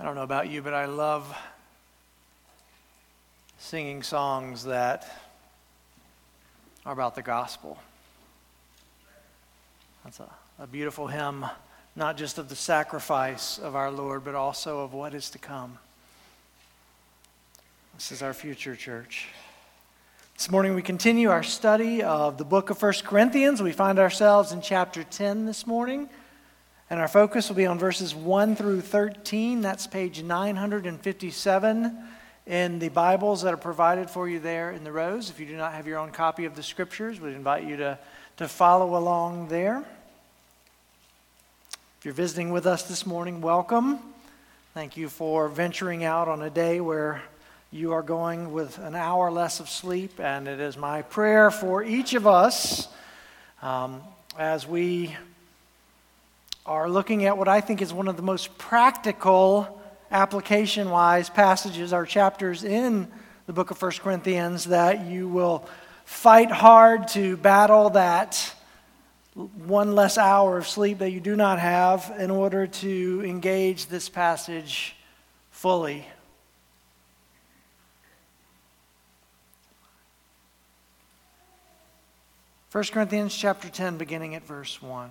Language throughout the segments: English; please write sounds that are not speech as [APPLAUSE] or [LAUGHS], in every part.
I don't know about you, but I love singing songs that are about the gospel. That's a, a beautiful hymn, not just of the sacrifice of our Lord, but also of what is to come. This is our future church. This morning we continue our study of the book of 1 Corinthians. We find ourselves in chapter 10 this morning. And our focus will be on verses 1 through 13. That's page 957 in the Bibles that are provided for you there in the rows. If you do not have your own copy of the scriptures, we'd invite you to, to follow along there. If you're visiting with us this morning, welcome. Thank you for venturing out on a day where you are going with an hour less of sleep. And it is my prayer for each of us um, as we are looking at what I think is one of the most practical, application wise passages or chapters in the book of 1 Corinthians that you will fight hard to battle that one less hour of sleep that you do not have in order to engage this passage fully. First Corinthians chapter 10 beginning at verse 1.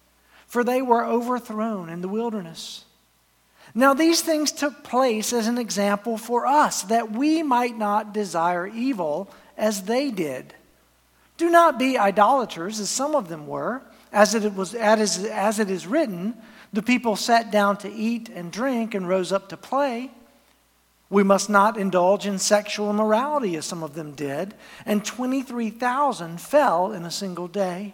for they were overthrown in the wilderness. Now, these things took place as an example for us, that we might not desire evil as they did. Do not be idolaters, as some of them were, as it, was, as, as it is written the people sat down to eat and drink and rose up to play. We must not indulge in sexual immorality, as some of them did, and 23,000 fell in a single day.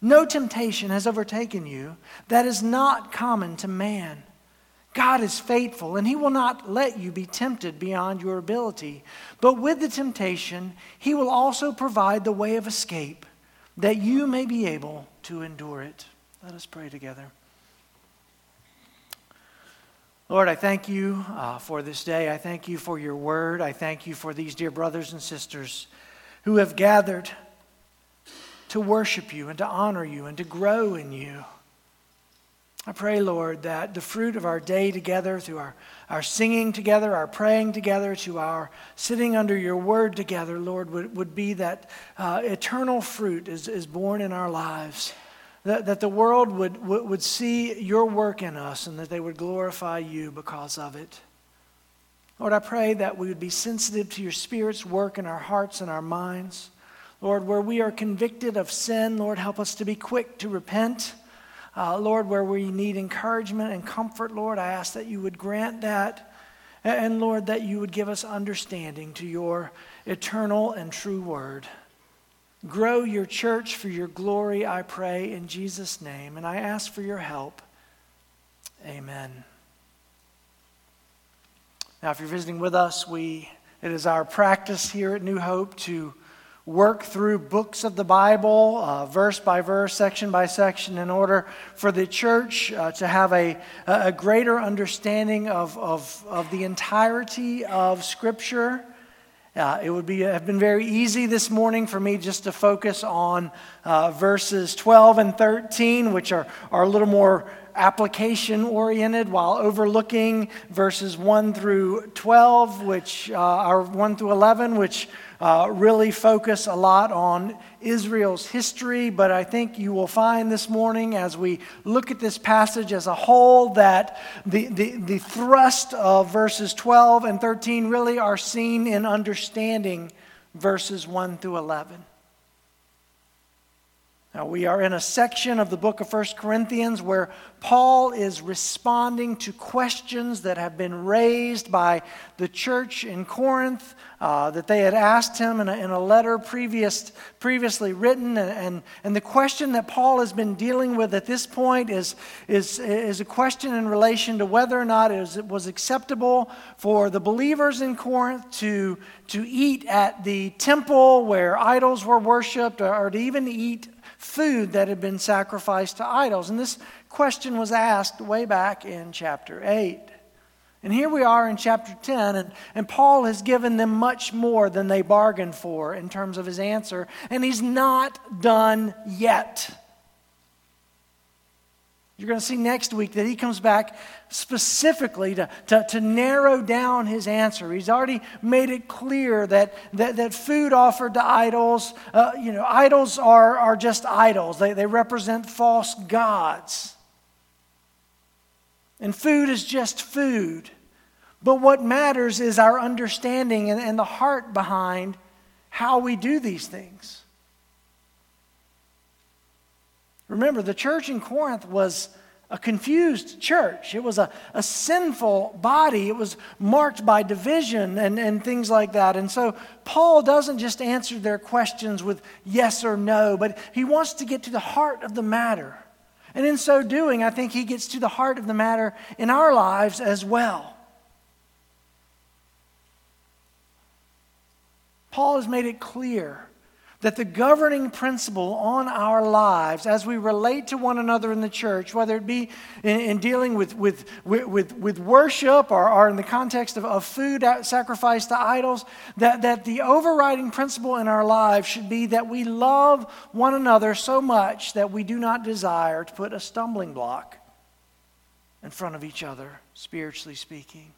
No temptation has overtaken you that is not common to man. God is faithful, and He will not let you be tempted beyond your ability. But with the temptation, He will also provide the way of escape that you may be able to endure it. Let us pray together. Lord, I thank you uh, for this day. I thank you for your word. I thank you for these dear brothers and sisters who have gathered to worship you and to honor you and to grow in you. I pray, Lord, that the fruit of our day together, through our, our singing together, our praying together, to our sitting under your word together, Lord, would, would be that uh, eternal fruit is, is born in our lives. That, that the world would, would, would see your work in us and that they would glorify you because of it. Lord, I pray that we would be sensitive to your Spirit's work in our hearts and our minds. Lord, where we are convicted of sin, Lord, help us to be quick to repent. Uh, Lord, where we need encouragement and comfort, Lord, I ask that you would grant that. And Lord, that you would give us understanding to your eternal and true word. Grow your church for your glory, I pray, in Jesus' name. And I ask for your help. Amen. Now, if you're visiting with us, we, it is our practice here at New Hope to work through books of the Bible, uh, verse by verse, section by section, in order for the church uh, to have a, a greater understanding of, of, of the entirety of Scripture. Uh, it would be, have been very easy this morning for me just to focus on uh, verses 12 and 13, which are, are a little more application oriented while overlooking verses 1 through 12, which uh, are 1 through 11, which uh, really focus a lot on Israel's history. But I think you will find this morning as we look at this passage as a whole that the, the, the thrust of verses 12 and 13 really are seen in understanding verses 1 through 11. Now, we are in a section of the book of 1 Corinthians where Paul is responding to questions that have been raised by the church in Corinth uh, that they had asked him in a, in a letter previous, previously written. And, and, and, the question that Paul has been dealing with at this point is, is, is a question in relation to whether or not it was, it was acceptable for the believers in Corinth to, to eat at the temple where idols were worshiped or, or to even eat food that had been sacrificed to idols. And this question was asked way back in chapter 8. And here we are in chapter 10, and, and Paul has given them much more than they bargained for in terms of his answer, and he's not done yet. You're going to see next week that he comes back specifically to, to, to, narrow down his answer. He's already made it clear that, that, that food offered to idols, uh, you know, idols are, are just idols, they, they represent false gods. And food is just food. But what matters is our understanding and, and the heart behind how we do these things. Remember, the church in Corinth was a confused church. It was a, a sinful body. It was marked by division and, and things like that. And so Paul doesn't just answer their questions with yes or no, but he wants to get to the heart of the matter. And in so doing, I think he gets to the heart of the matter in our lives as well. Paul has made it clear that the governing principle on our lives as we relate to one another in the church, whether it be in, in dealing with, with, with, with, worship or, or in the context of, of food sacrificed to idols, that, that the overriding principle in our lives should be that we love one another so much that we do not desire to put a stumbling block in front of each other, spiritually speaking.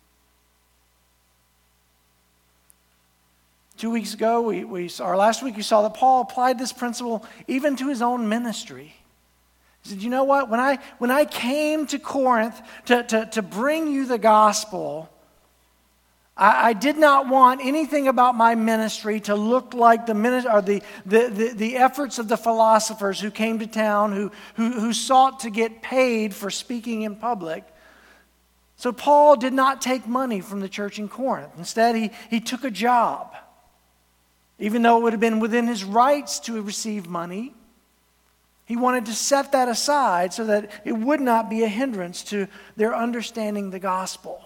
Two weeks ago, we, we or last week, you saw that Paul applied this principle even to his own ministry. He said, You know what? When I, when I came to Corinth to, to, to bring you the gospel, I, I, did not want anything about my ministry to look like the, or the, the, the, the, efforts of the philosophers who came to town, who, who, who sought to get paid for speaking in public. So Paul did not take money from the church in Corinth. Instead, he, he took a job. Even though it would have been within his rights to receive money, he wanted to set that aside so that it would not be a hindrance to their understanding the gospel.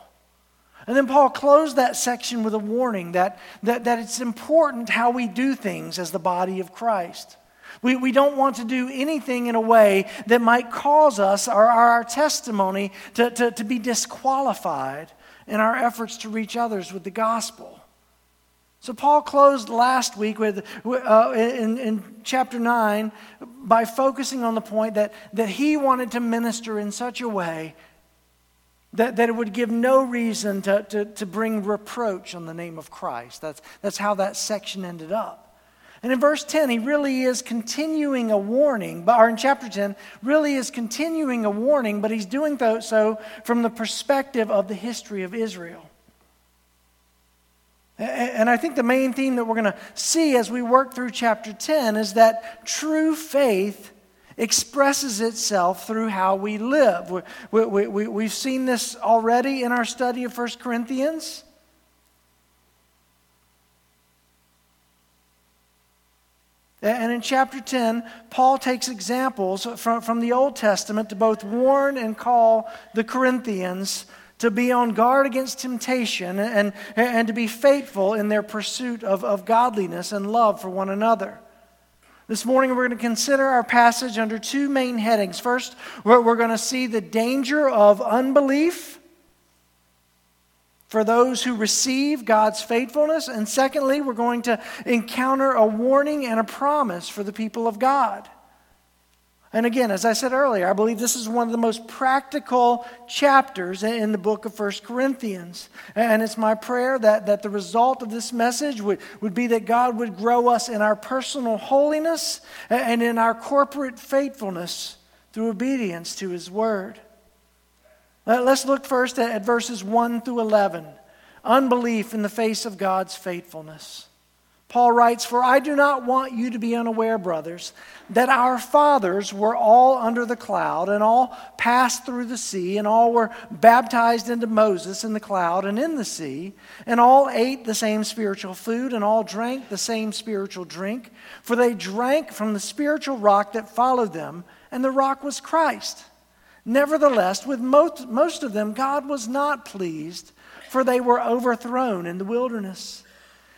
And then Paul closed that section with a warning that, that, that it's important how we do things as the body of Christ. We, we don't want to do anything in a way that might cause us or our testimony to, to, to be disqualified in our efforts to reach others with the gospel. So, Paul closed last week with, uh, in, in chapter 9 by focusing on the point that, that he wanted to minister in such a way that, that it would give no reason to, to, to bring reproach on the name of Christ. That's, that's how that section ended up. And in verse 10, he really is continuing a warning, but or in chapter 10, really is continuing a warning, but he's doing so from the perspective of the history of Israel. And I think the main theme that we're going to see as we work through chapter 10 is that true faith expresses itself through how we live. We, we, we, we've seen this already in our study of 1 Corinthians. And in chapter 10, Paul takes examples from, from the Old Testament to both warn and call the Corinthians to be on guard against temptation and, and to be faithful in their pursuit of, of godliness and love for one another. This morning, we're going to consider our passage under two main headings. First, we're, we're going to see the danger of unbelief for those who receive God's faithfulness. And secondly, we're going to encounter a warning and a promise for the people of God. And again, as I said earlier, I believe this is one of the most practical chapters in the book of 1 Corinthians. And it's my prayer that, that the result of this message would, would be that God would grow us in our personal holiness and in our corporate faithfulness through obedience to His Word. Let's look first at verses 1 through 11 unbelief in the face of God's faithfulness. Paul writes, For I do not want you to be unaware, brothers, that our fathers were all under the cloud, and all passed through the sea, and all were baptized into Moses in the cloud and in the sea, and all ate the same spiritual food, and all drank the same spiritual drink, for they drank from the spiritual rock that followed them, and the rock was Christ. Nevertheless, with most, most of them, God was not pleased, for they were overthrown in the wilderness.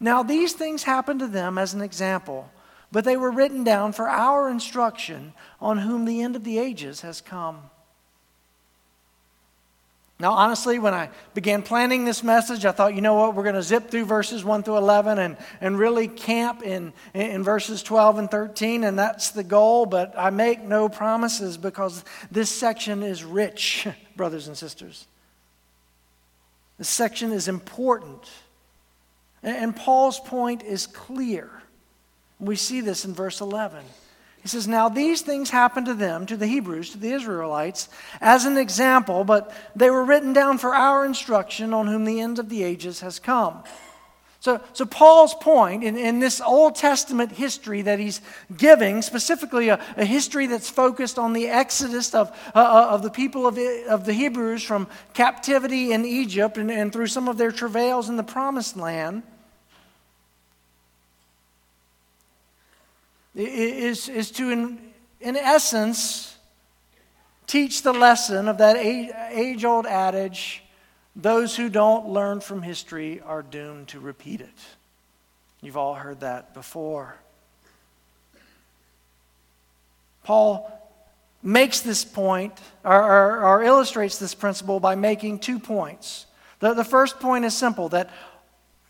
Now, these things happened to them as an example, but they were written down for our instruction, on whom the end of the ages has come. Now, honestly, when I began planning this message, I thought, you know what, we're going to zip through verses 1 through 11 and, and really camp in, in verses 12 and 13, and that's the goal, but I make no promises because this section is rich, [LAUGHS] brothers and sisters. This section is important. And Paul's point is clear. We see this in verse 11. He says, Now these things happened to them, to the Hebrews, to the Israelites, as an example, but they were written down for our instruction on whom the end of the ages has come. So, so Paul's point in, in this Old Testament history that he's giving, specifically a, a history that's focused on the exodus of, uh, uh of the people of of the Hebrews from captivity in Egypt and, and through some of their travails in the promised land, is, is to, in, in essence, teach the lesson of that age old adage those who don't learn from history are doomed to repeat it. You've all heard that before. Paul makes this point or, or, or, illustrates this principle by making two points. The, the first point is simple that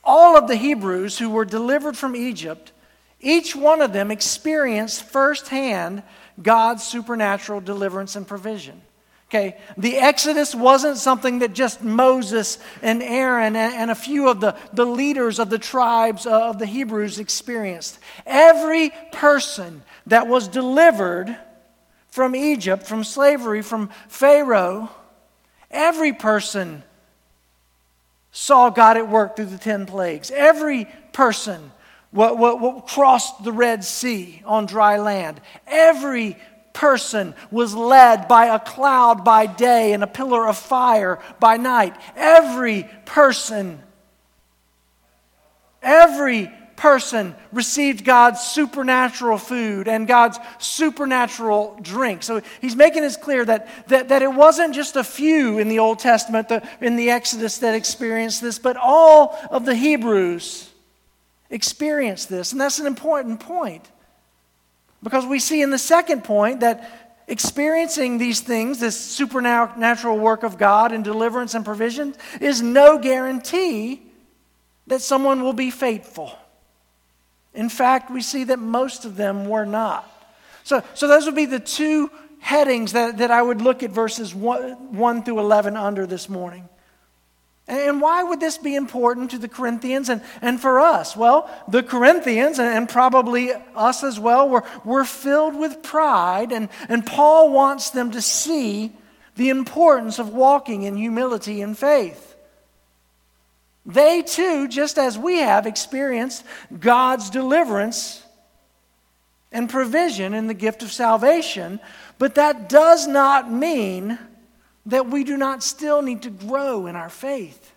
all of the Hebrews who were delivered from Egypt, each one of them experienced firsthand God's supernatural deliverance and provision. Okay, the Exodus wasn't something that just Moses and Aaron and, a few of the, the leaders of the tribes of the Hebrews experienced. Every person that was delivered from Egypt, from slavery, from Pharaoh, every person saw God at work through the 10 plagues. Every person what, what, what crossed the Red Sea on dry land. Every person was led by a cloud by day and a pillar of fire by night. Every person, every person received God's supernatural food and God's supernatural drink. So he's making it clear that, that, that it wasn't just a few in the Old Testament, the, in the Exodus, that experienced this, but all of the Hebrews experienced this. And that's an important point. Because we see in the second point that experiencing these things, this supernatural work of God and deliverance and provision, is no guarantee that someone will be faithful. In fact, we see that most of them were not. So, so those would be the two headings that, that I would look at verses 1, 1 through 11 under this morning. And why would this be important to the Corinthians and, and for us? Well, the Corinthians, and probably us as well, were, were filled with pride, and, and Paul wants them to see the importance of walking in humility and faith. They too, just as we have, experienced God's deliverance and provision in the gift of salvation, but that does not mean that we do not still need to grow in our faith.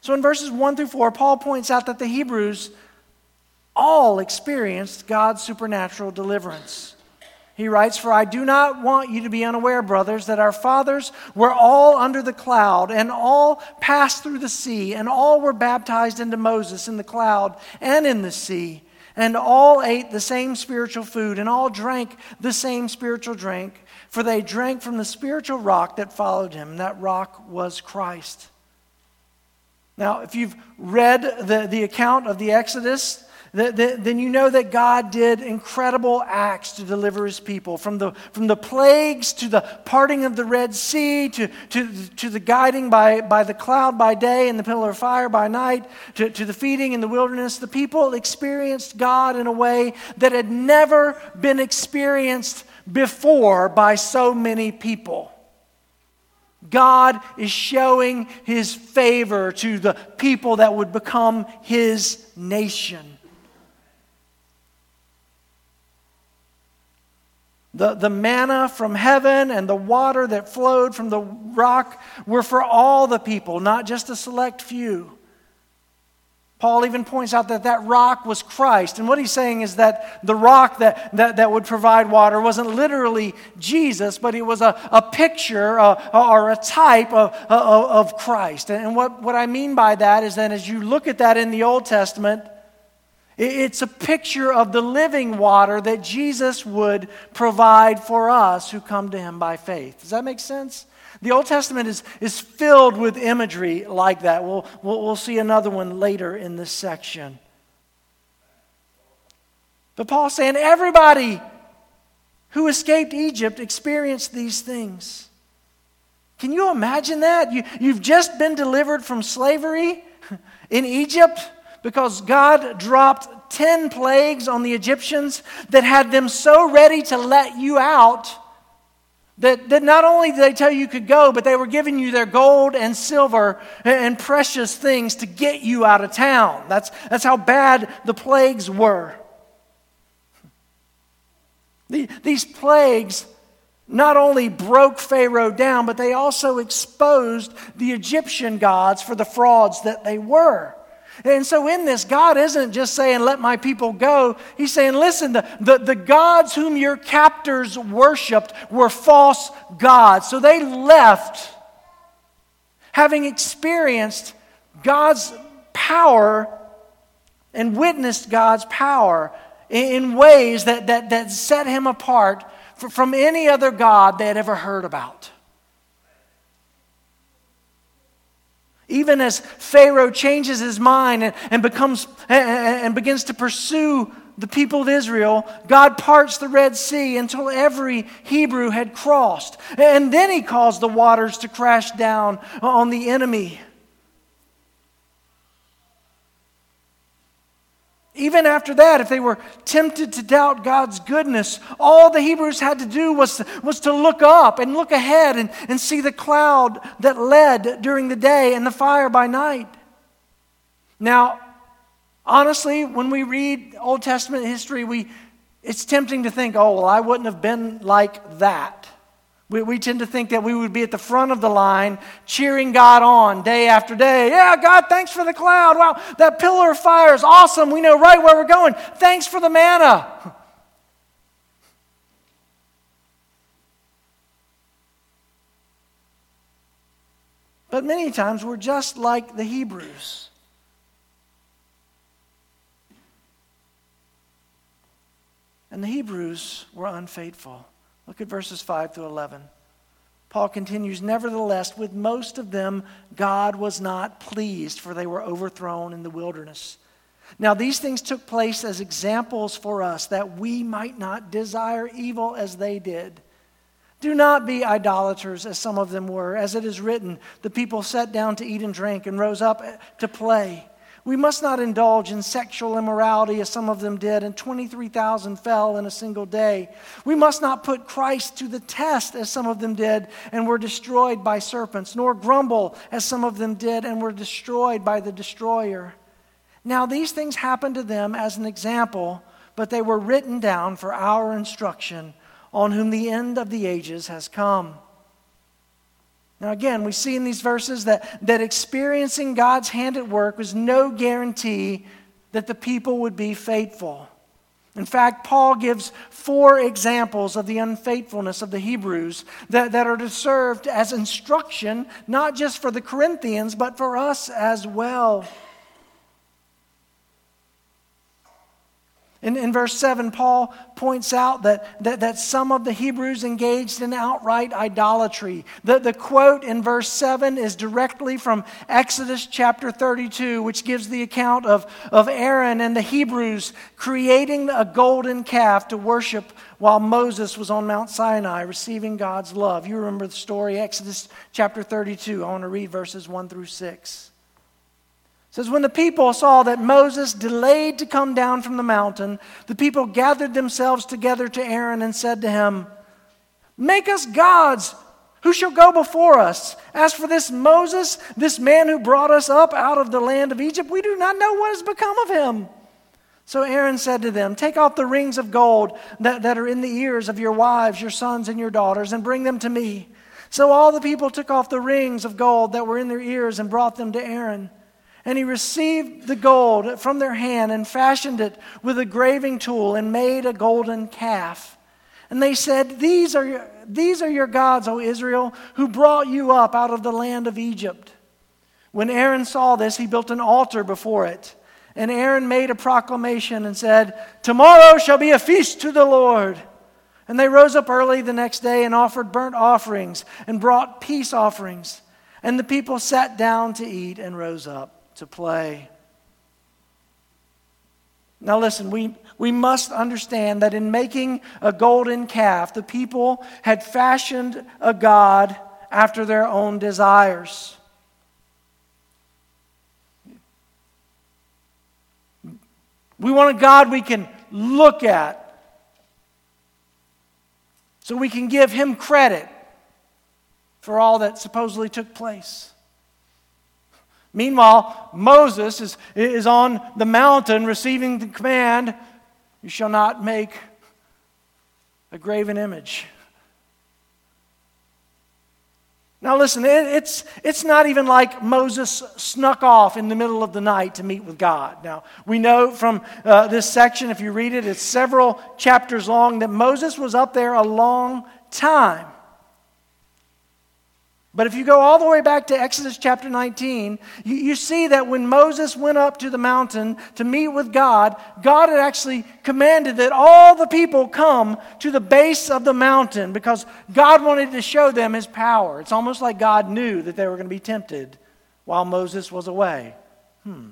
So in verses 1 through 4, Paul points out that the Hebrews all experienced God's supernatural deliverance. He writes, For I do not want you to be unaware, brothers, that our fathers were all under the cloud, and all passed through the sea, and all were baptized into Moses in the cloud and in the sea, and all ate the same spiritual food, and all drank the same spiritual drink, for they drank from the spiritual rock that followed him. And that rock was Christ. Now, if you've read the, the account of the Exodus, then you know that God did incredible acts to deliver his people from the, from the plagues to the parting of the Red Sea to, to, to the guiding by, by the cloud by day and the pillar of fire by night to, to the feeding in the wilderness. The people experienced God in a way that had never been experienced before by so many people. God is showing his favor to the people that would become his nation. The, the manna from heaven and the water that flowed from the rock were for all the people, not just a select few. Paul even points out that that rock was Christ. And what he's saying is that the rock that, that, that would provide water wasn't literally Jesus, but it was a, a picture uh, or a type of, of, of Christ. And what, what I mean by that is that as you look at that in the Old Testament, it's a picture of the living water that Jesus would provide for us who come to him by faith. Does that make sense? The Old Testament is, is filled with imagery like that. We'll, we'll, we'll see another one later in this section. But Paul's saying everybody who escaped Egypt experienced these things. Can you imagine that? You, you've just been delivered from slavery [LAUGHS] in Egypt because God dropped 10 plagues on the Egyptians that had them so ready to let you out that, that not only did they tell you you could go, but they were giving you their gold and silver and precious things to get you out of town. That's, that's how bad the plagues were. The, these plagues not only broke Pharaoh down, but they also exposed the Egyptian gods for the frauds that they were. And so, in this, God isn't just saying, let my people go. He's saying, listen, the, the, the, gods whom your captors worshiped were false gods. So they left having experienced God's power and witnessed God's power in ways that, that, that set him apart from any other God they had ever heard about. Even as Pharaoh changes his mind and, and becomes and begins to pursue the people of Israel, God parts the Red Sea until every Hebrew had crossed. And then he caused the waters to crash down on the enemy. Even after that, if they were tempted to doubt God's goodness, all the Hebrews had to do was, was to look up and look ahead and, and see the cloud that led during the day and the fire by night. Now, honestly, when we read Old Testament history, we, it's tempting to think, oh, well, I wouldn't have been like that. We, we tend to think that we would be at the front of the line cheering God on day after day. Yeah, God, thanks for the cloud. Wow, that pillar of fire is awesome. We know right where we're going. Thanks for the manna. [LAUGHS] But many times we're just like the Hebrews. And the Hebrews were unfaithful. Look at verses 5 through 11. Paul continues, Nevertheless, with most of them, God was not pleased, for they were overthrown in the wilderness. Now, these things took place as examples for us, that we might not desire evil as they did. Do not be idolaters, as some of them were. As it is written, the people sat down to eat and drink and rose up to play. We must not indulge in sexual immorality as some of them did, and 23,000 fell in a single day. We must not put Christ to the test as some of them did and were destroyed by serpents, nor grumble as some of them did and were destroyed by the destroyer. Now, these things happened to them as an example, but they were written down for our instruction, on whom the end of the ages has come. Now, again, we see in these verses that, that experiencing God's hand at work was no guarantee that the people would be faithful. In fact, Paul gives four examples of the unfaithfulness of the Hebrews that, that are to serve as instruction, not just for the Corinthians, but for us as well. In, in verse 7, Paul points out that, that, that some of the Hebrews engaged in outright idolatry. The, the quote in verse 7 is directly from Exodus chapter 32, which gives the account of, of Aaron and the Hebrews creating a golden calf to worship while Moses was on Mount Sinai receiving God's love. You remember the story, Exodus chapter 32. I want to read verses 1 through 6 says when the people saw that Moses delayed to come down from the mountain, the people gathered themselves together to Aaron and said to him, "Make us gods who shall go before us. As for this Moses, this man who brought us up out of the land of Egypt, we do not know what has become of him." So Aaron said to them, Take off the rings of gold that, that are in the ears of your wives, your sons, and your daughters, and bring them to me. So all the people took off the rings of gold that were in their ears and brought them to Aaron. And he received the gold from their hand and fashioned it with a graving tool and made a golden calf. And they said, These are, your, these are your gods, O Israel, who brought you up out of the land of Egypt. When Aaron saw this, he built an altar before it. And Aaron made a proclamation and said, Tomorrow shall be a feast to the Lord. And they rose up early the next day and offered burnt offerings and brought peace offerings. And the people sat down to eat and rose up to play. Now, listen, we, we must understand that in making a golden calf, the people had fashioned a God after their own desires. We want a God we can look at so we can give him credit for all that supposedly took place. Meanwhile, Moses is, is on the mountain receiving the command You shall not make a graven image. Now, listen, it's, it's not even like Moses snuck off in the middle of the night to meet with God. Now, we know from uh, this section, if you read it, it's several chapters long, that Moses was up there a long time. But if you go all the way back to Exodus chapter 19, you, you, see that when Moses went up to the mountain to meet with God, God had actually commanded that all the people come to the base of the mountain because God wanted to show them his power. It's almost like God knew that they were going to be tempted while Moses was away. Hmm.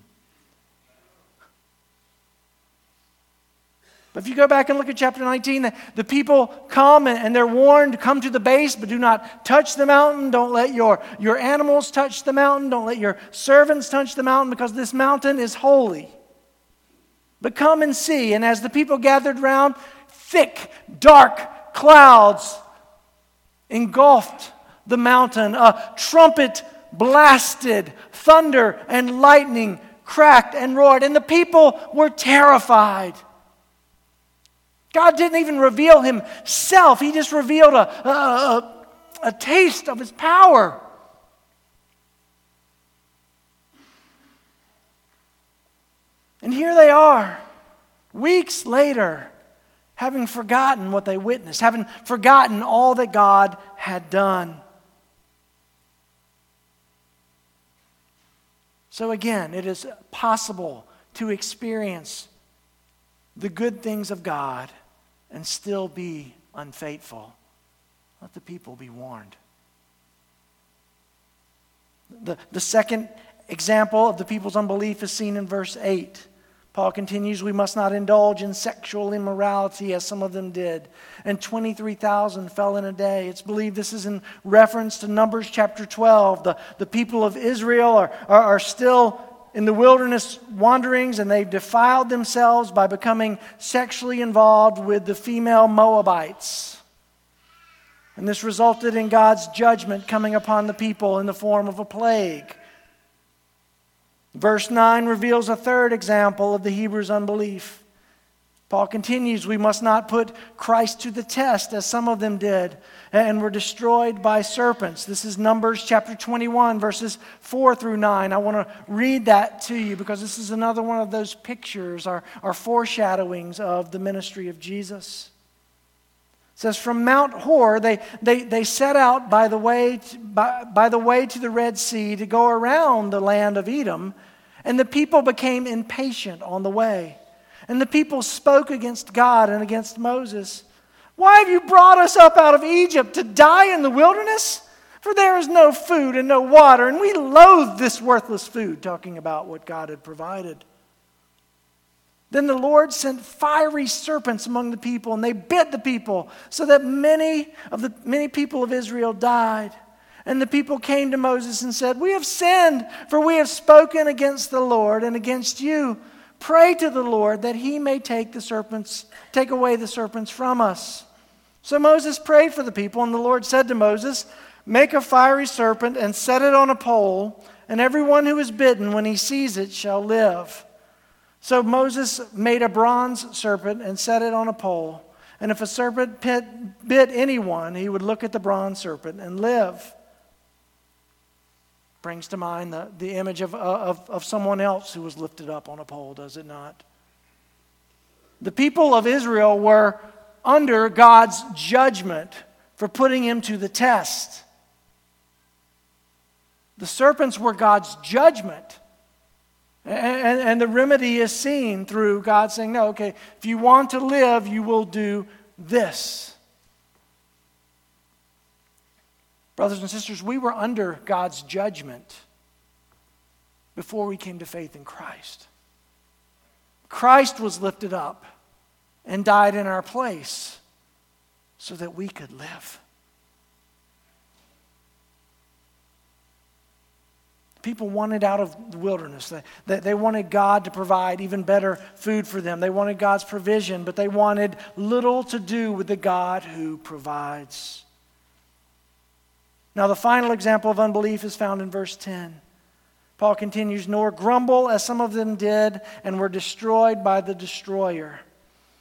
But if you go back and look at chapter 19, the, the people come and, and, they're warned come to the base, but do not touch the mountain. Don't let your, your animals touch the mountain. Don't let your servants touch the mountain because this mountain is holy. But come and see. And as the people gathered round, thick, dark clouds engulfed the mountain. A trumpet blasted, thunder and lightning cracked and roared, and the people were terrified. God didn't even reveal himself, he just revealed a, a, a, taste of his power. And here they are, weeks later, having forgotten what they witnessed, having forgotten all that God had done. So, again, it is possible to experience the good things of God and still be unfaithful. Let the people be warned. The, the second example of the people's unbelief is seen in verse 8. Paul continues, We must not indulge in sexual immorality as some of them did. And 23,000 fell in a day. It's believed this is in reference to Numbers chapter 12. The, the people of Israel are, are, are still in the wilderness wanderings and they've defiled themselves by becoming sexually involved with the female Moabites. And this resulted in God's judgment coming upon the people in the form of a plague. Verse 9 reveals a third example of the Hebrews' unbelief. Paul continues, we must not put Christ to the test as some of them did and were destroyed by serpents. This is Numbers chapter 21, verses 4 through 9. I want to read that to you because this is another one of those pictures or, or foreshadowings of the ministry of Jesus. It says, From Mount Hor, they, they, they set out by the, way to, by, by the way to the Red Sea to go around the land of Edom, and the people became impatient on the way. And the people spoke against God and against Moses. Why have you brought us up out of Egypt to die in the wilderness? For there is no food and no water, and we loathe this worthless food, talking about what God had provided. Then the Lord sent fiery serpents among the people, and they bit the people, so that many of the many people of Israel died. And the people came to Moses and said, We have sinned, for we have spoken against the Lord and against you. Pray to the Lord that he may take the serpents, take away the serpents from us. So Moses prayed for the people, and the Lord said to Moses, Make a fiery serpent and set it on a pole, and everyone who is bitten when he sees it shall live. So Moses made a bronze serpent and set it on a pole. And if a serpent bit, anyone, he would look at the bronze serpent and live brings to mind the, the image of, uh, of, of someone else who was lifted up on a pole, does it not? The people of Israel were under God's judgment for putting him to the test. The serpents were God's judgment. And, and, the remedy is seen through God saying, No, okay, if you want to live, you will do this. Brothers and sisters, we were under God's judgment before we came to faith in Christ. Christ was lifted up and died in our place so that we could live. People wanted out of the wilderness. They, they, wanted God to provide even better food for them. They wanted God's provision, but they wanted little to do with the God who provides. Now, the final example of unbelief is found in verse 10. Paul continues, Nor grumble as some of them did and were destroyed by the destroyer.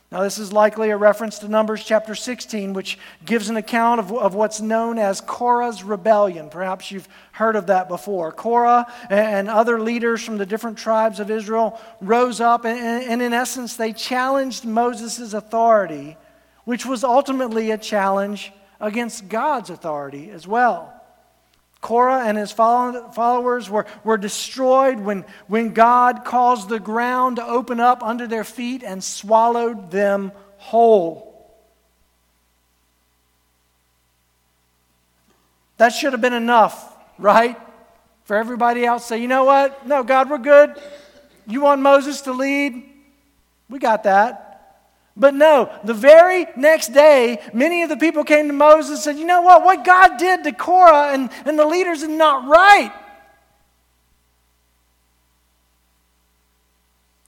Now, this is likely a reference to Numbers chapter 16, which gives an account of, of what's known as Korah's rebellion. Perhaps you've heard of that before. Korah and other leaders from the different tribes of Israel rose up, and, and in essence, they challenged Moses' authority, which was ultimately a challenge against God's authority as well. Korah and his followers were, were destroyed when, when God caused the ground to open up under their feet and swallowed them whole. That should have been enough, right? For everybody else say, you know what? No, God, we're good. You want Moses to lead? We got that. But no, the very next day, many of the people came to Moses and said, You know what? What God did to Korah and, and the leaders is not right.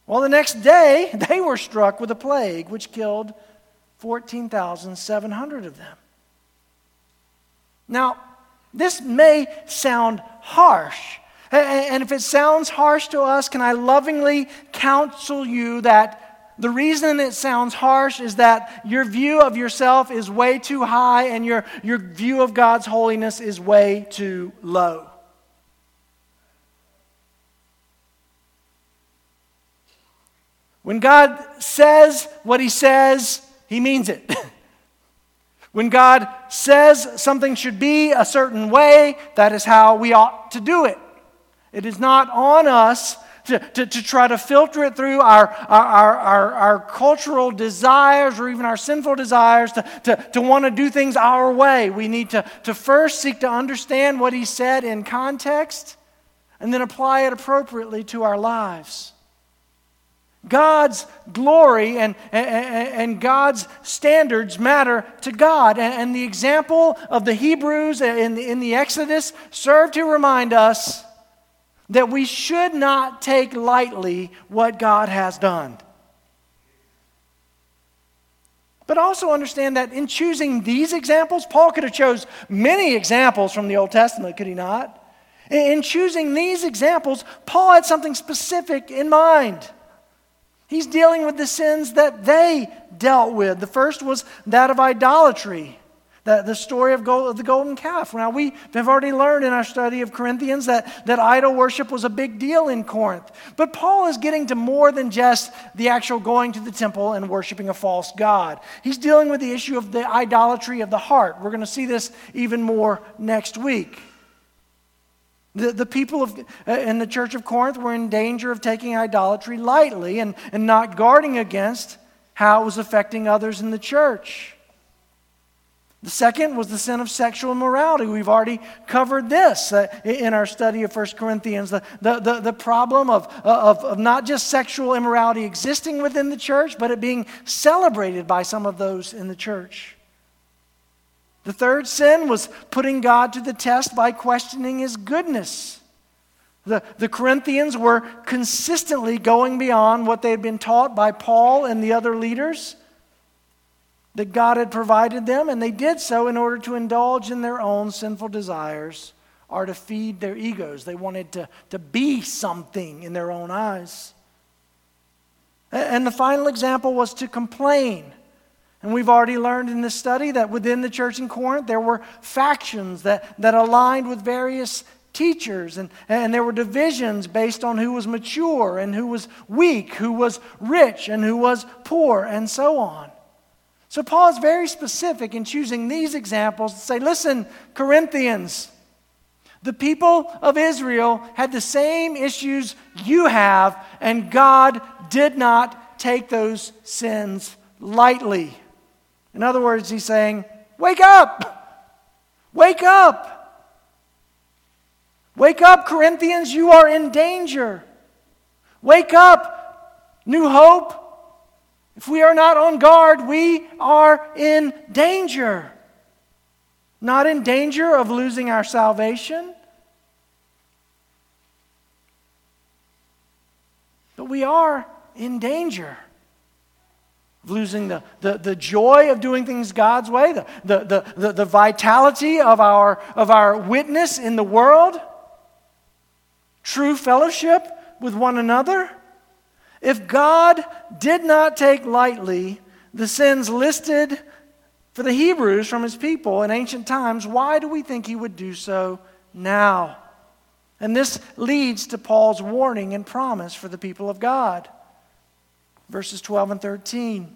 Well, the next day, [LAUGHS] they were struck with a plague which killed 14,700 of them. Now, this may sound harsh. And if it sounds harsh to us, can I lovingly counsel you that the reason it sounds harsh is that your view of yourself is way too high and your, your view of God's holiness is way too low. When God says what he says, he means it. [LAUGHS] when God says something should be a certain way, that is how we ought to do it. It is not on us to, to, to try to filter it through our, our, our, our, cultural desires or even our sinful desires to, to, to want to do things our way. We need to, to first seek to understand what he said in context and then apply it appropriately to our lives. God's glory and, and, and, God's standards matter to God. And, and the example of the Hebrews in the, in the Exodus serve to remind us that we should not take lightly what God has done. But also understand that in choosing these examples, Paul could have chose many examples from the Old Testament, could he not? In choosing these examples, Paul had something specific in mind. He's dealing with the sins that they dealt with. The first was that of idolatry, the, the story of, gold, the golden calf. Now, we have already learned in our study of Corinthians that, that idol worship was a big deal in Corinth. But Paul is getting to more than just the actual going to the temple and worshiping a false god. He's dealing with the issue of the idolatry of the heart. We're going to see this even more next week. The, the people of, uh, in the church of Corinth were in danger of taking idolatry lightly and, and not guarding against how it was affecting others in the church. The second was the sin of sexual immorality. We've already covered this uh, in our study of 1 Corinthians. The, the, the, the problem of, of, of not just sexual immorality existing within the church, but it being celebrated by some of those in the church. The third sin was putting God to the test by questioning his goodness. The, the Corinthians were consistently going beyond what they had been taught by Paul and the other leaders that God had provided them, and they did so in order to indulge in their own sinful desires or to feed their egos. They wanted to, to be something in their own eyes. And the final example was to complain and we've already learned in this study that within the church in Corinth, there were factions that, that aligned with various teachers, and, and there were divisions based on who was mature and who was weak, who was rich and who was poor, and so on. So Paul is very specific in choosing these examples to say, listen, Corinthians, the people of Israel had the same issues you have, and God did not take those sins lightly. In other words, he's saying, Wake up! Wake up! Wake up, Corinthians, you are in danger. Wake up, New Hope. If we are not on guard, we are in danger. Not in danger of losing our salvation, but we are in danger of losing the, the, the joy of doing things God's way, the, the, the, the, the vitality of our, of our witness in the world, true fellowship with one another. If God did not take lightly the sins listed for the Hebrews from his people in ancient times, why do we think he would do so now? And this leads to Paul's warning and promise for the people of God. Verses 12 and 13.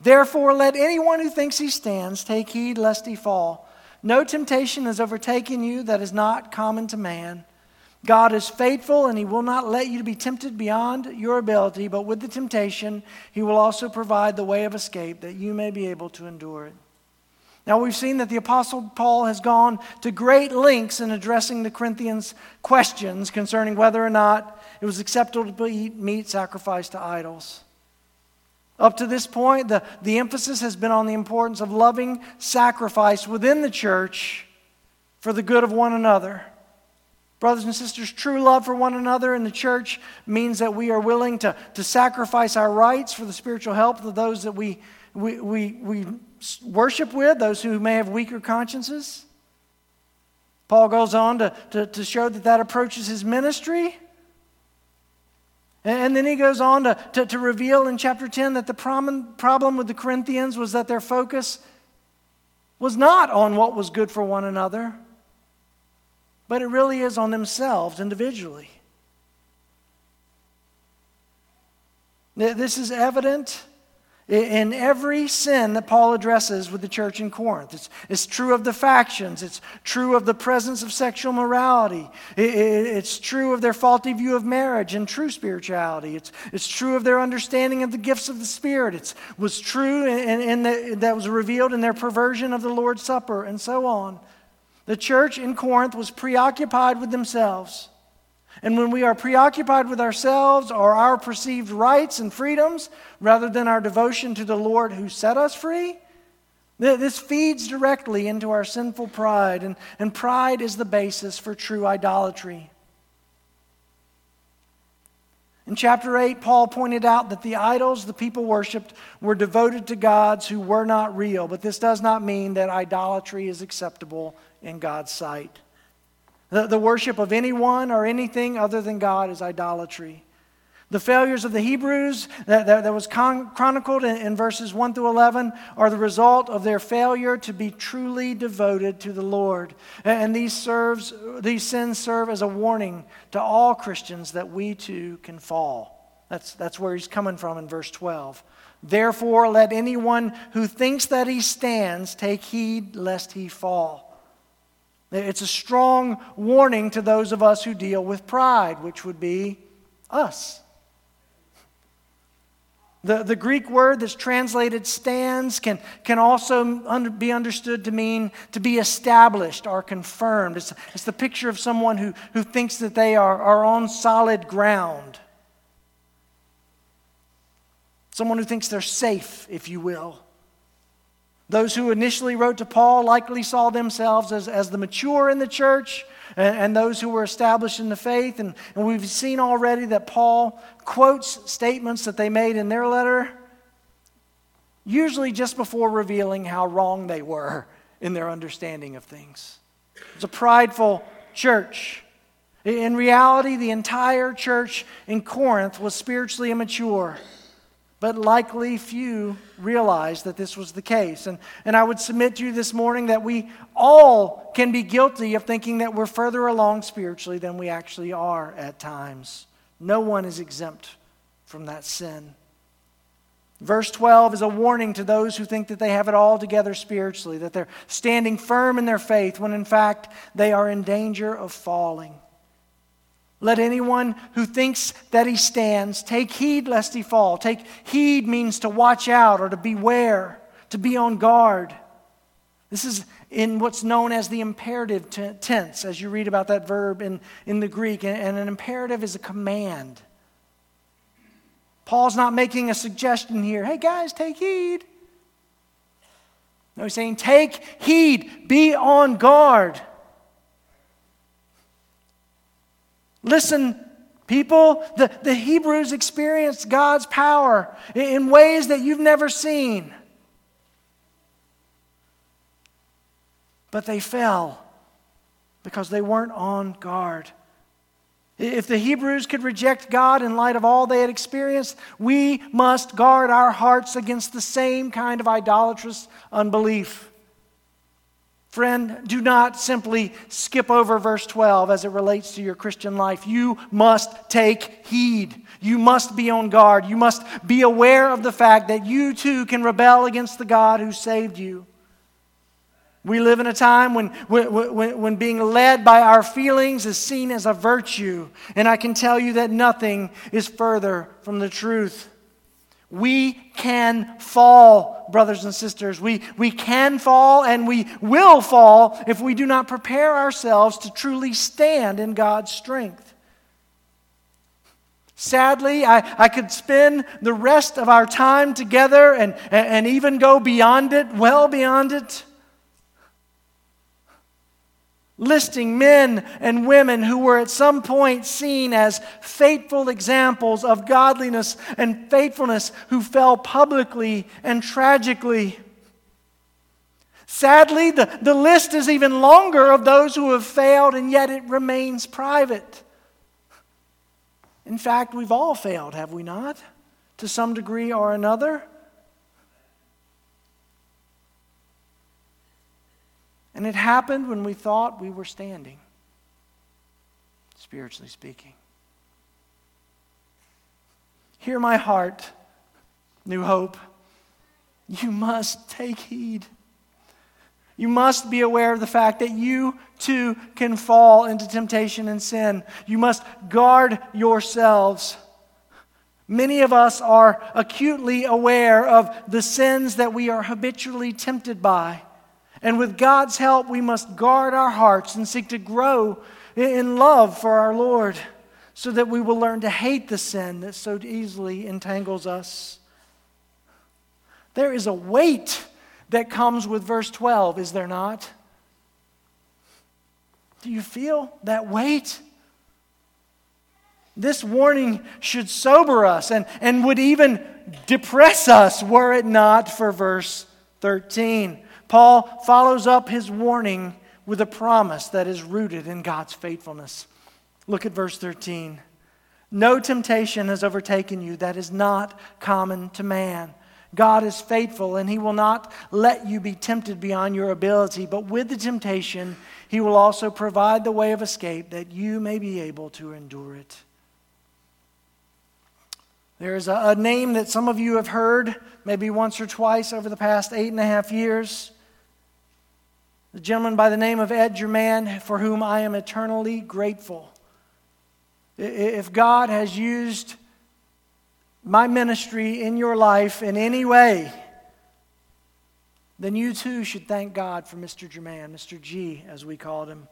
Therefore, let anyone who thinks he stands take heed lest he fall. No temptation has overtaken you that is not common to man. God is faithful, and he will not let you be tempted beyond your ability, but with the temptation, he will also provide the way of escape that you may be able to endure it. Now, we've seen that the Apostle Paul has gone to great lengths in addressing the Corinthians' questions concerning whether or not it was acceptable to eat meat sacrificed to idols. Up to this point, the, the emphasis has been on the importance of loving sacrifice within the church for the good of one another. Brothers and sisters, true love for one another in the church means that we are willing to, to sacrifice our rights for the spiritual help of those that we, we, we, we worship with, those who may have weaker consciences. Paul goes on to, to, to show that that approaches his ministry and then he goes on to, to, to, reveal in chapter 10 that the problem, problem with the Corinthians was that their focus was not on what was good for one another, but it really is on themselves individually. This is evident in every sin that Paul addresses with the church in Corinth. It's, it's true of the factions, it's true of the presence of sexual morality, it, it, it's true of their faulty view of marriage and true spirituality, it's, it's true of their understanding of the gifts of the Spirit, it was true and, that was revealed in their perversion of the Lord's Supper, and so on. The church in Corinth was preoccupied with themselves. And when we are preoccupied with ourselves or our perceived rights and freedoms rather than our devotion to the Lord who set us free, this feeds directly into our sinful pride, and, and pride is the basis for true idolatry. In chapter 8, Paul pointed out that the idols the people worshiped were devoted to gods who were not real, but this does not mean that idolatry is acceptable in God's sight. The, the worship of anyone or anything other than God is idolatry. The failures of the Hebrews that, that, that was con- chronicled in, in verses 1 through 11 are the result of their failure to be truly devoted to the Lord. And these, serves, these sins serve as a warning to all Christians that we too can fall. That's, that's where he's coming from in verse 12. Therefore, let anyone who thinks that he stands take heed lest he fall. It's a strong warning to those of us who deal with pride, which would be us. The, the Greek word that's translated stands can, can also under, be understood to mean to be established or confirmed. It's, it's the picture of someone who, who thinks that they are, are on solid ground. Someone who thinks they're safe, if you will. Those who initially wrote to Paul likely saw themselves as, as the mature in the church and, and those who were established in the faith. And, and we've seen already that Paul quotes statements that they made in their letter, usually just before revealing how wrong they were in their understanding of things. It's a prideful church. In reality, the entire church in Corinth was spiritually immature but likely few realized that this was the case. And, and I would submit to you this morning that we all can be guilty of thinking that we're further along spiritually than we actually are at times. No one is exempt from that sin. Verse 12 is a warning to those who think that they have it all together spiritually, that they're standing firm in their faith, when in fact they are in danger of falling. Let anyone who thinks that he stands take heed lest he fall. Take heed means to watch out or to beware, to be on guard. This is in what's known as the imperative t- tense, as you read about that verb in, in the Greek. And, and an imperative is a command. Paul's not making a suggestion here. Hey, guys, take heed. No, he's saying, take heed, be on guard. Listen, people, the, the Hebrews experienced God's power in ways that you've never seen. But they fell because they weren't on guard. If the Hebrews could reject God in light of all they had experienced, we must guard our hearts against the same kind of idolatrous unbelief. Friend, do not simply skip over verse 12 as it relates to your Christian life. You must take heed. You must be on guard. You must be aware of the fact that you too can rebel against the God who saved you. We live in a time when, when, when, being led by our feelings is seen as a virtue. And I can tell you that nothing is further from the truth. We can fall, brothers and sisters. We, we can fall and we will fall if we do not prepare ourselves to truly stand in God's strength. Sadly, I, I could spend the rest of our time together and, and even go beyond it, well beyond it listing men and women who were at some point seen as faithful examples of godliness and faithfulness who fell publicly and tragically. Sadly, the, the list is even longer of those who have failed, and yet it remains private. In fact, we've all failed, have we not? To some degree or another. And it happened when we thought we were standing, spiritually speaking. Hear my heart, New Hope. You must take heed. You must be aware of the fact that you too can fall into temptation and sin. You must guard yourselves. Many of us are acutely aware of the sins that we are habitually tempted by. And with God's help, we must guard our hearts and seek to grow in love for our Lord so that we will learn to hate the sin that so easily entangles us. There is a weight that comes with verse 12, is there not? Do you feel that weight? This warning should sober us and, and would even depress us were it not for verse 13. Paul follows up his warning with a promise that is rooted in God's faithfulness. Look at verse 13. No temptation has overtaken you that is not common to man. God is faithful, and He will not let you be tempted beyond your ability, but with the temptation, He will also provide the way of escape that you may be able to endure it. There's a, a name that some of you have heard maybe once or twice over the past eight and a half years. The gentleman by the name of Ed German, for whom I am eternally grateful. If God has used my ministry in your life in any way, then you too should thank God for Mr. German, Mr. G, as we called him.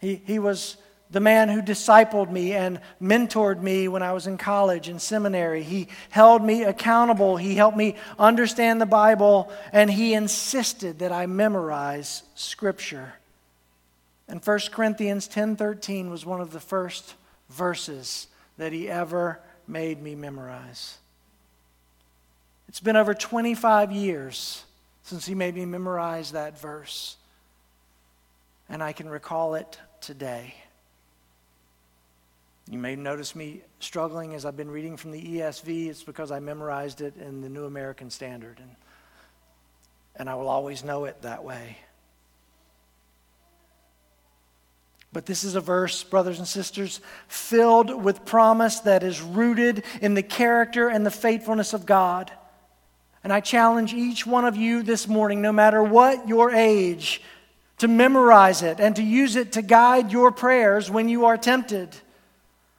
He, he was the man who discipled me and mentored me when I was in college and seminary. He held me accountable. He helped me understand the Bible, and he insisted that I memorize Scripture. And 1 Corinthians 10:13 was one of the first verses that he ever made me memorize. It's been over 25 years since he made me memorize that verse. And I can recall it today. You may notice me struggling as I've been reading from the ESV. It's because I memorized it in the New American Standard. And, and I will always know it that way. But this is a verse, brothers and sisters, filled with promise that is rooted in the character and the faithfulness of God. And I challenge each one of you this morning, no matter what your age, to memorize it and to use it to guide your prayers when you are tempted.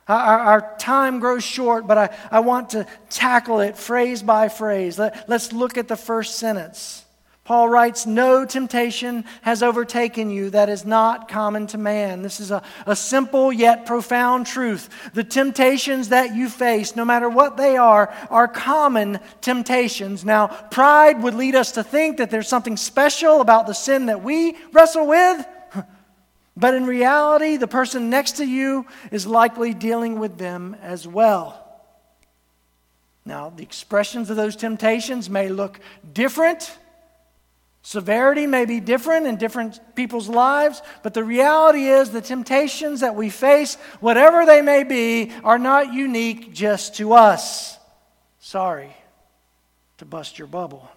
Our, our, time grows short, but I, I want to tackle it phrase by phrase. Let, let's look at the first sentence. Paul writes, No temptation has overtaken you that is not common to man. This is a, a simple yet profound truth. The temptations that you face, no matter what they are, are common temptations. Now, pride would lead us to think that there's something special about the sin that we wrestle with. But in reality, the person next to you is likely dealing with them as well. Now, the expressions of those temptations may look different. Severity may be different in different people's lives, but the reality is the temptations that we face, whatever they may be, are not unique just to us. Sorry to bust your bubble.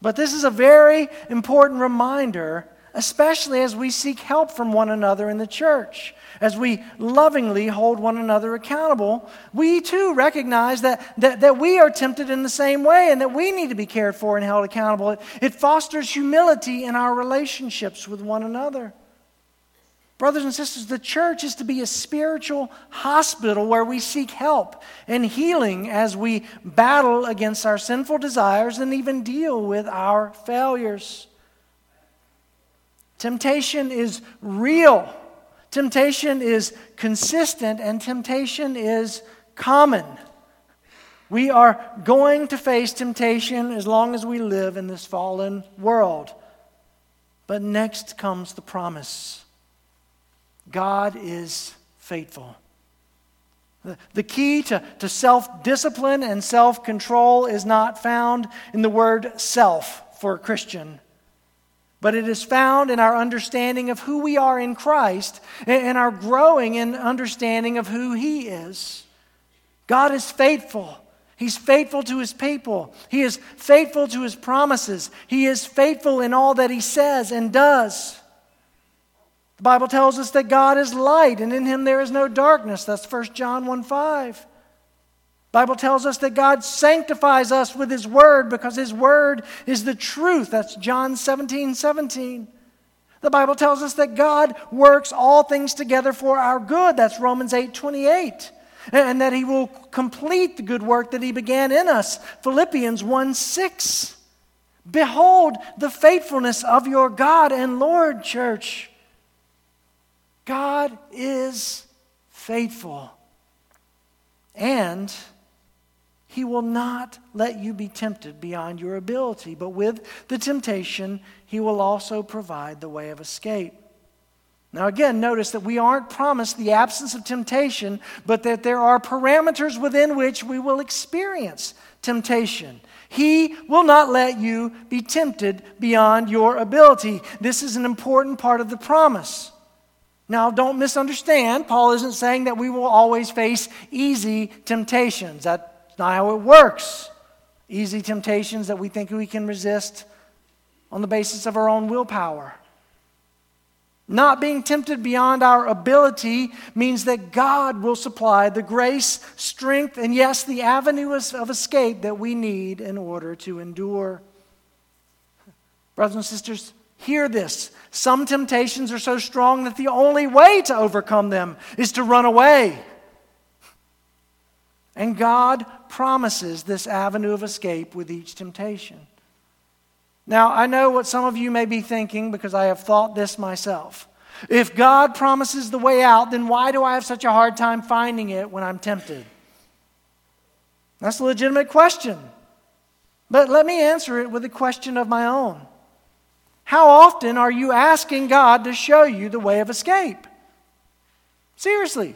But this is a very important reminder especially as we seek help from one another in the church. As we lovingly hold one another accountable, we too recognize that, that, that we are tempted in the same way and that we need to be cared for and held accountable. It, it fosters humility in our relationships with one another. Brothers and sisters, the church is to be a spiritual hospital where we seek help and healing as we battle against our sinful desires and even deal with our failures. Temptation is real. Temptation is consistent, and temptation is common. We are going to face temptation as long as we live in this fallen world. But next comes the promise God is faithful. The key to, to self discipline and self control is not found in the word self for a Christian but it is found in our understanding of who we are in Christ and our growing in understanding of who He is. God is faithful. He's faithful to His people, He is faithful to His promises, He is faithful in all that He says and does. The Bible tells us that God is light and in Him there is no darkness. That's 1 John 1 5. Bible tells us that God sanctifies us with his word because his word is the truth. That's John 17, 17. The Bible tells us that God works all things together for our good. That's Romans 8, 28. And that he will complete the good work that he began in us. Philippians 1, 6. Behold the faithfulness of your God and Lord, church. God is faithful. And he will not let you be tempted beyond your ability, but with the temptation, He will also provide the way of escape. Now, again, notice that we aren't promised the absence of temptation, but that there are parameters within which we will experience temptation. He will not let you be tempted beyond your ability. This is an important part of the promise. Now, don't misunderstand. Paul isn't saying that we will always face easy temptations. That's not how it works. Easy temptations that we think we can resist on the basis of our own willpower. Not being tempted beyond our ability means that God will supply the grace, strength, and yes, the avenue of escape that we need in order to endure. Brothers and sisters, hear this. Some temptations are so strong that the only way to overcome them is to run away. And God promises this avenue of escape with each temptation. Now, I know what some of you may be thinking because I have thought this myself. If God promises the way out, then why do I have such a hard time finding it when I'm tempted? That's a legitimate question. But let me answer it with a question of my own. How often are you asking God to show you the way of escape? Seriously.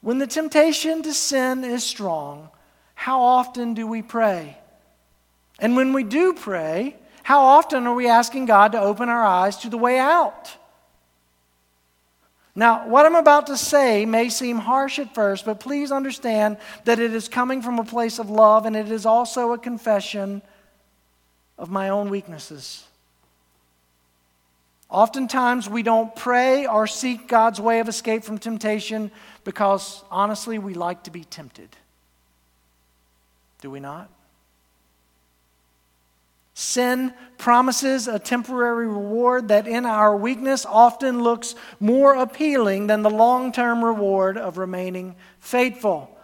When the temptation to sin is strong, how often do we pray? And when we do pray, how often are we asking God to open our eyes to the way out? Now, what I'm about to say may seem harsh at first, but please understand that it is coming from a place of love and it is also a confession of my own weaknesses. Oftentimes, we don't pray or seek God's way of escape from temptation because, honestly, we like to be tempted. Do we not? Sin promises a temporary reward that in our weakness often looks more appealing than the long term reward of remaining faithful.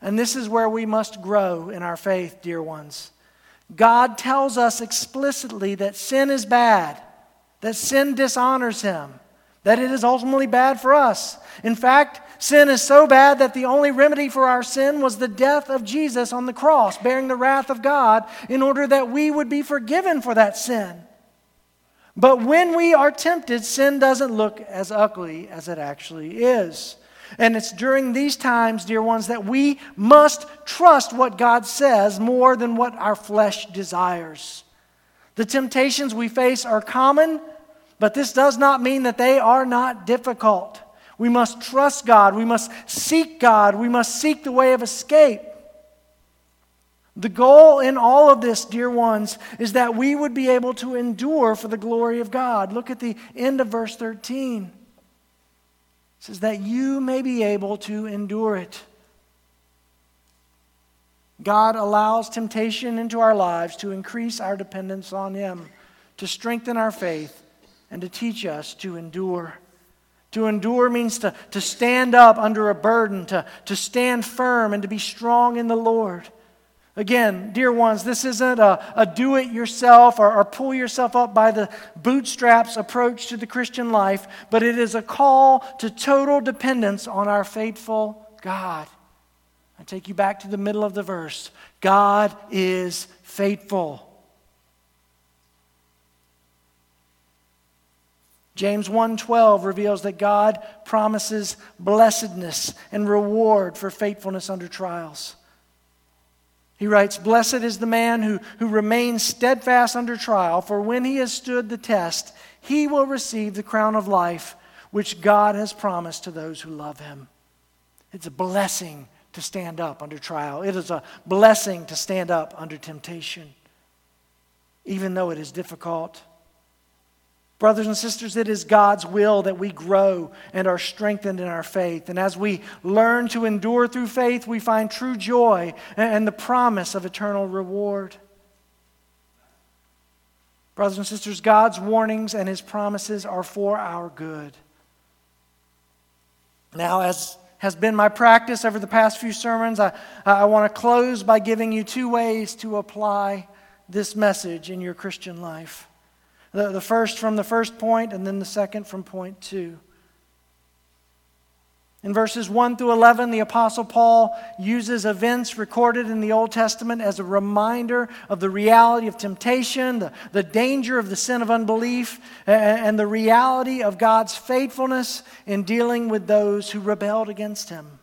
And this is where we must grow in our faith, dear ones. God tells us explicitly that sin is bad, that sin dishonors Him, that it is ultimately bad for us. In fact, Sin is so bad that the only remedy for our sin was the death of Jesus on the cross, bearing the wrath of God in order that we would be forgiven for that sin. But when we are tempted, sin doesn't look as ugly as it actually is. And it's during these times, dear ones, that we must trust what God says more than what our flesh desires. The temptations we face are common, but this does not mean that they are not difficult. We must trust God. We must seek God. We must seek the way of escape. The goal in all of this, dear ones, is that we would be able to endure for the glory of God. Look at the end of verse 13. It says that you may be able to endure it. God allows temptation into our lives to increase our dependence on Him, to strengthen our faith, and to teach us to endure. To endure means to, to stand up under a burden, to, to stand firm, and to be strong in the Lord. Again, dear ones, this isn't a, a do it yourself or, or pull yourself up by the bootstraps approach to the Christian life, but it is a call to total dependence on our faithful God. I take you back to the middle of the verse God is faithful. James 1:12 reveals that God promises blessedness and reward for faithfulness under trials. He writes, Blessed is the man who, who remains steadfast under trial, for when he has stood the test, he will receive the crown of life which God has promised to those who love him. It's a blessing to stand up under trial. It is a blessing to stand up under temptation, even though it is difficult. Brothers and sisters, it is God's will that we grow and are strengthened in our faith. And as we learn to endure through faith, we find true joy and the promise of eternal reward. Brothers and sisters, God's warnings and his promises are for our good. Now, as has been my practice over the past few sermons, I, I want to close by giving you two ways to apply this message in your Christian life. The, the first from the first point, and then the second from point two. In verses 1 through 11, the Apostle Paul uses events recorded in the Old Testament as a reminder of the reality of temptation, the, the danger of the sin of unbelief, and the reality of God's faithfulness in dealing with those who rebelled against him.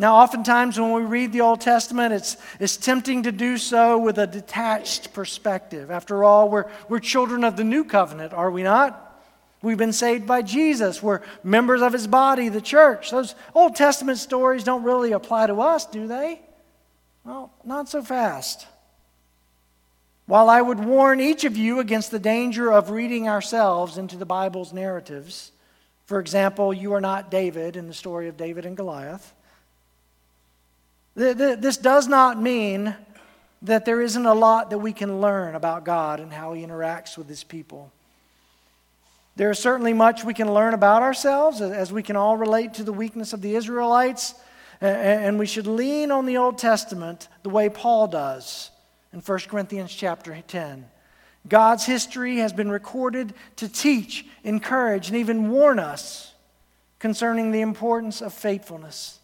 Now, oftentimes when we read the Old Testament, it's, it's tempting to do so with a detached perspective. After all, we're, we're children of the new covenant, are we not? We've been saved by Jesus. We're members of his body, the church. Those Old Testament stories don't really apply to us, do they? Well, not so fast. While I would warn each of you against the danger of reading ourselves into the Bible's narratives, for example, you are not David in the story of David and Goliath. This does not mean that there isn't a lot that we can learn about God and how He interacts with His people. There is certainly much we can learn about ourselves as we can all relate to the weakness of the Israelites, and we should lean on the Old Testament the way Paul does in 1 Corinthians chapter 10. God's history has been recorded to teach, encourage, and even warn us concerning the importance of faithfulness.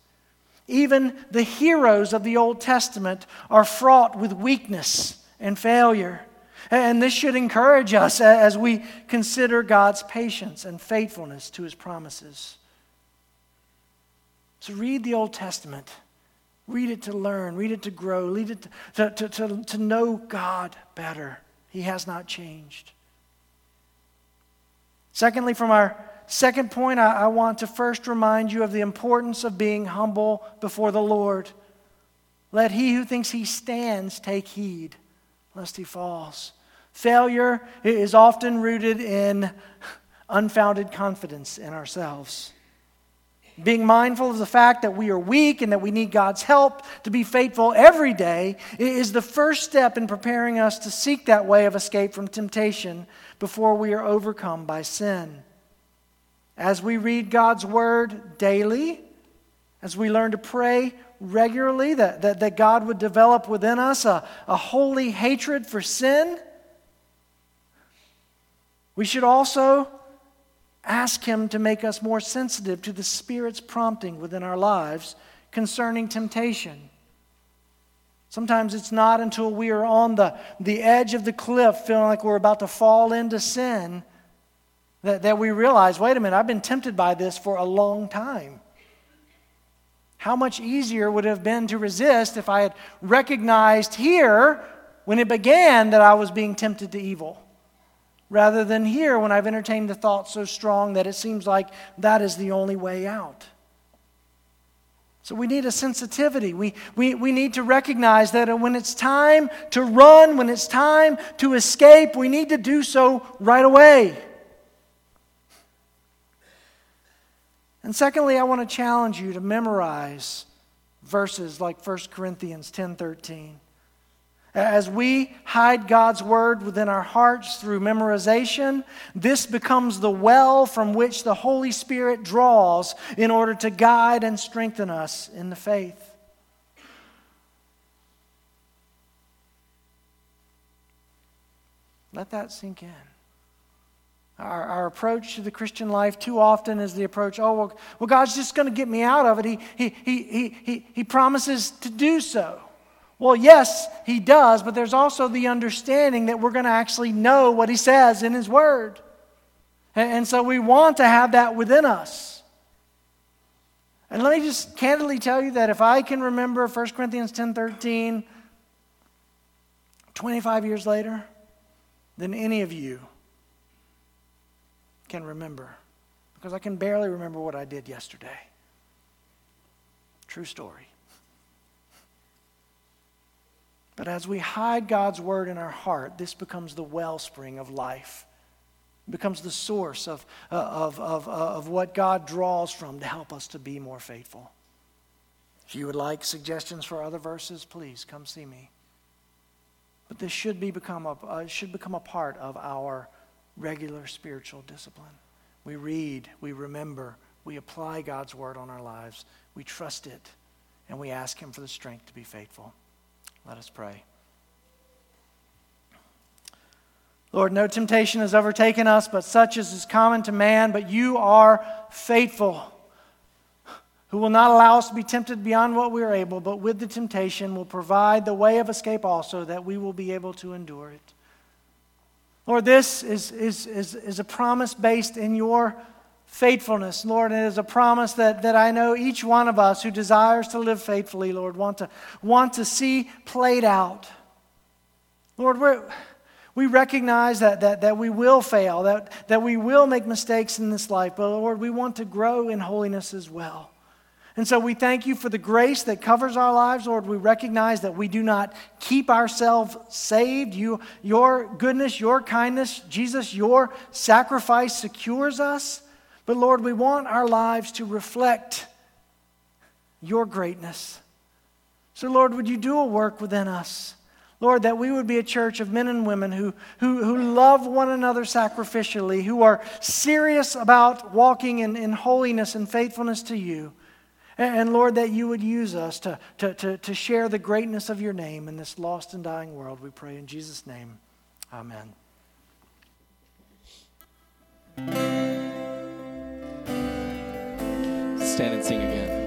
Even the heroes of the Old Testament are fraught with weakness and failure. And this should encourage us as we consider God's patience and faithfulness to his promises. So read the Old Testament. Read it to learn, read it to grow, read it to, to, to, to know God better. He has not changed. Secondly, from our second point, I, I, want to first remind you of the importance of being humble before the Lord. Let he who thinks he stands take heed, lest he falls. Failure is often rooted in unfounded confidence in ourselves. Being mindful of the fact that we are weak and that we need God's help to be faithful every day is the first step in preparing us to seek that way of escape from temptation before we are overcome by sin. As we read God's word daily, as we learn to pray regularly, that, that, that God would develop within us a, a holy hatred for sin, we should also ask Him to make us more sensitive to the Spirit's prompting within our lives concerning temptation. Sometimes it's not until we are on the, the edge of the cliff, feeling like we're about to fall into sin, that, that we realize wait a minute, I've been tempted by this for a long time. How much easier would it have been to resist if I had recognized here when it began that I was being tempted to evil? rather than here when I've entertained the thought so strong that it seems like that is the only way out. So we need a sensitivity. We, we, we need to recognize that when it's time to run, when it's time to escape, we need to do so right away. And secondly, I want to challenge you to memorize verses like 1 Corinthians 10:13. As we hide God's word within our hearts through memorization, this becomes the well from which the Holy Spirit draws in order to guide and strengthen us in the faith. Let that sink in. Our, our approach to the Christian life too often is the approach, oh, well, well God's just going to get me out of it. He, he, he, he, he, he promises to do so. Well, yes, he does, but there's also the understanding that we're going to actually know what he says in his word. And, so we want to have that within us. And let me just candidly tell you that if I can remember 1 Corinthians 10 13, 25 years later, than any of you can remember. Because I can barely remember what I did yesterday. True story. But as we hide God's word in our heart, this becomes the wellspring of life. It becomes the source of, uh, of, of, uh, of what God draws from to help us to be more faithful. If you would like suggestions for other verses, please come see me. But this should, be become a, uh, should become a part of our regular spiritual discipline. We read, we remember, we apply God's word on our lives, we trust it, and we ask Him for the strength to be faithful. Let us pray. Lord, no temptation has overtaken us, but such as is common to man, but you are faithful, who will not allow us to be tempted beyond what we are able, but with the temptation will provide the way of escape also, that we will be able to endure it. Lord, this is, is, is, is a promise based in your faithfulness, Lord. And it is a promise that, that I know each one of us who desires to live faithfully, Lord, want to, want to see played out. Lord, we're, we recognize that, that, that we will fail, that, that we will make mistakes in this life, but Lord, we want to grow in holiness as well. And so we thank you for the grace that covers our lives, Lord. We recognize that we do not keep ourselves saved. You, your goodness, your kindness, Jesus, your sacrifice secures us. But Lord, we want our lives to reflect your greatness. So, Lord, would you do a work within us? Lord, that we would be a church of men and women who, who, who love one another sacrificially, who are serious about walking in, in holiness and faithfulness to you. And, Lord, that you would use us to, to, to, to share the greatness of your name in this lost and dying world. We pray in Jesus' name. Amen. Stand and sing again.